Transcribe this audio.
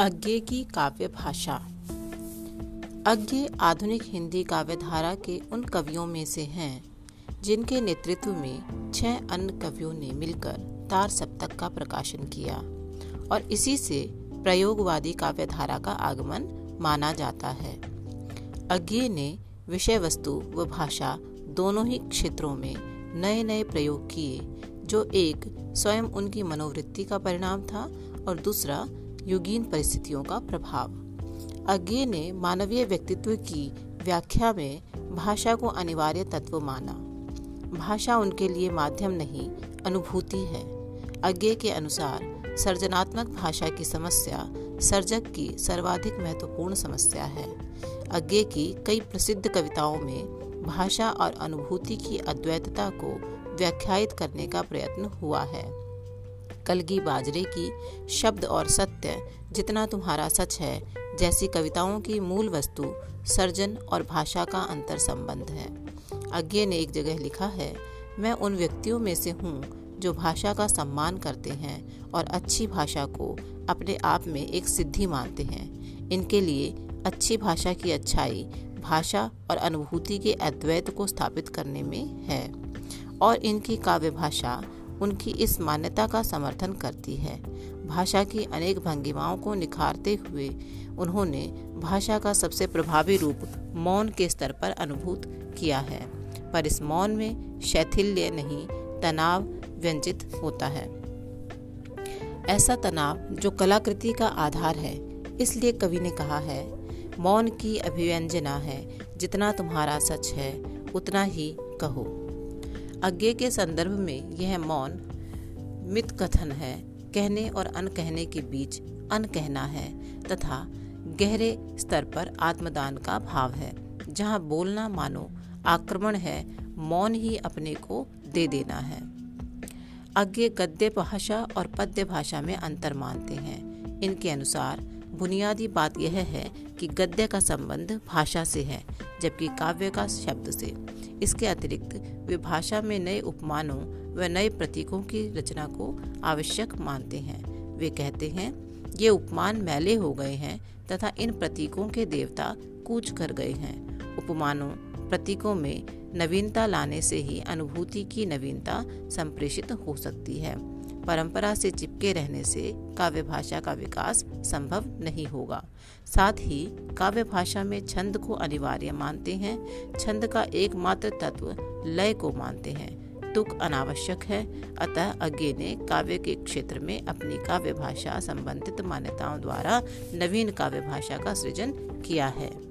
अज्ञे की काव्य भाषा। अज्ञे आधुनिक हिंदी काव्य धारा के उन कवियों में से हैं, जिनके नेतृत्व में छह अन्य कवियों ने मिलकर तार सप्तक का प्रकाशन किया और इसी से प्रयोगवादी काव्य धारा का आगमन माना जाता है। अज्ञे ने विषय वस्तु व भाषा दोनों ही क्षेत्रों में नए नए प्रयोग किए, जो एक स्वयं उनकी मनोवृत्ति का परिणाम था और दूसरा युगीन परिस्थितियों का प्रभाव। अज्ञे ने मानवीय व्यक्तित्व की व्याख्या में भाषा को अनिवार्य तत्व माना। भाषा उनके लिए माध्यम नहीं, अनुभूति है। अज्ञे के अनुसार सर्जनात्मक भाषा की समस्या सर्जक की सर्वाधिक महत्वपूर्ण समस्या है। अज्ञे की कई प्रसिद्ध कविताओं में भाषा और अनुभूति की अद्वैतता को व्याख्यायित करने का प्रयत्न हुआ है। कलगी बाजरे की शब्द और सत्य जितना तुम्हारा सच है, जैसी कविताओं की मूल वस्तु, सर्जन और भाषा का अंतर संबंध है। अज्ञे ने एक जगह लिखा है, मैं उन व्यक्तियों में से हूँ जो भाषा का सम्मान करते हैं और अच्छी भाषा को अपने आप में एक सिद्धि मानते हैं। इनके लिए अच्छी भाषा की अच्छाई, भाषा और अनुभूति के अद्वैत को स्थापित करने में है और इनकी काव्य भाषा उनकी इस मान्यता का समर्थन करती है। भाषा की अनेक भंगिमाओं को निखारते हुए उन्होंने भाषा का सबसे प्रभावी रूप मौन के स्तर पर अनुभूत किया है। पर इस मौन में शैथिल्य नहीं, तनाव व्यंजित होता है। ऐसा तनाव जो कलाकृति का आधार है, इसलिए कवि ने कहा है, मौन की अभिव्यंजना है, जितना तुम्हारा सच है, उतना ही कहो। अज्ञे के संदर्भ में यह मौन मित कथन है। कहने और अनकहने के बीच अन कहना है तथा गहरे स्तर पर आत्मदान का भाव है। जहाँ बोलना मानो आक्रमण है, मौन ही अपने को दे देना है। अज्ञे गद्य भाषा और पद्य भाषा में अंतर मानते हैं। इनके अनुसार बुनियादी बात यह है कि गद्य का संबंध भाषा से है, जबकि काव्य का शब्द से। इसके अतिरिक्त वे भाषा में नए उपमानों व नए प्रतीकों की रचना को आवश्यक मानते हैं। वे कहते हैं, ये उपमान मैले हो गए हैं तथा इन प्रतीकों के देवता कूच कर गए हैं। उपमानों, प्रतीकों में नवीनता लाने से ही अनुभूति की नवीनता संप्रेषित हो सकती है। परंपरा से चिपके रहने से काव्य भाषा का विकास संभव नहीं होगा। साथ ही, काव्य भाषा में छंद को अनिवार्य मानते हैं। छंद का एकमात्र तत्व लय को मानते हैं। तुक अनावश्यक है। अतः अज्ञे ने काव्य के क्षेत्र में अपनी काव्य भाषा संबंधित मान्यताओं द्वारा नवीन काव्य भाषा का सृजन किया है।